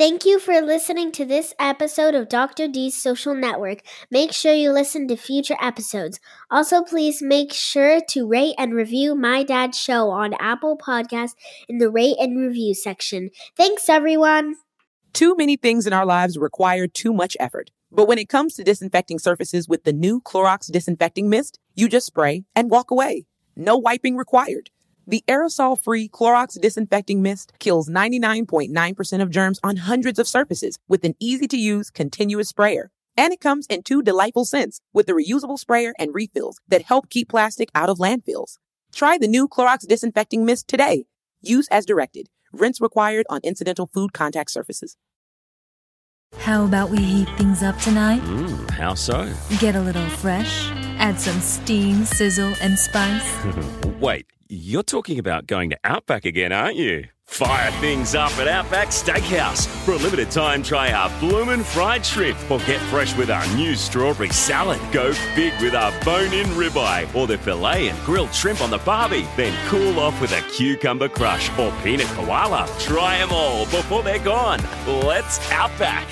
[SPEAKER 5] Thank you for listening to this episode of Dr. D's Social Network. Make sure you listen to future episodes. Also, please make sure to rate and review My Dad's Show on Apple Podcasts in the rate and review section. Thanks, everyone.
[SPEAKER 1] Too many things in our lives require too much effort. But when it comes to disinfecting surfaces with the new Clorox Disinfecting Mist, you just spray and walk away. No wiping required. The aerosol free Clorox disinfecting mist kills 99.9% of germs on hundreds of surfaces with an easy to use continuous sprayer. And it comes in two delightful scents with the reusable sprayer and refills that help keep plastic out of landfills. Try the new Clorox disinfecting mist today. Use as directed. Rinse required on incidental food contact surfaces.
[SPEAKER 6] How about we heat things up tonight?
[SPEAKER 2] Mmm, how so?
[SPEAKER 6] Get a little fresh, add some steam, sizzle, and spice.
[SPEAKER 2] Wait, you're talking about going to Outback again, aren't you? Fire things up at Outback Steakhouse. For a limited time, try our bloomin' fried shrimp or get fresh with our new strawberry salad. Go big with our bone-in ribeye or the filet and grilled shrimp on the barbie. Then cool off with a cucumber crush or peanut koala. Try them all before they're gone. Let's Outback.